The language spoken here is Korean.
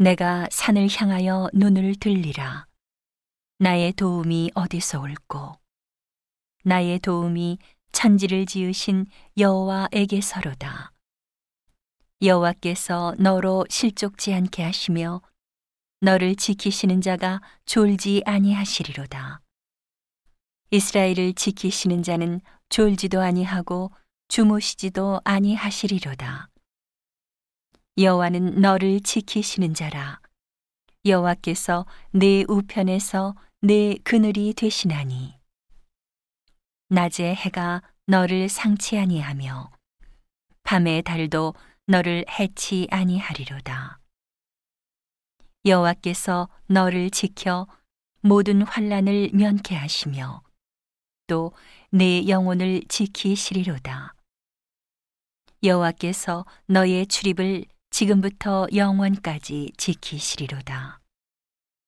내가 산을 향하여 눈을 들리라. 나의 도움이 어디서 올꼬? 나의 도움이 천지를 지으신 여호와에게서로다. 여호와께서 너로 실족지 않게 하시며 너를 지키시는 자가 졸지 아니하시리로다. 이스라엘을 지키시는 자는 졸지도 아니하고 주무시지도 아니하시리로다. 여호와는 너를 지키시는 자라. 여호와께서 내 우편에서 내 그늘이 되시나니. 낮에 해가 너를 상치 아니하며 밤의 달도 너를 해치 아니하리로다. 여호와께서 너를 지켜 모든 환란을 면케 하시며 또 내 영혼을 지키시리로다. 여호와께서 너의 출입을 지금부터 영원까지 지키시리로다.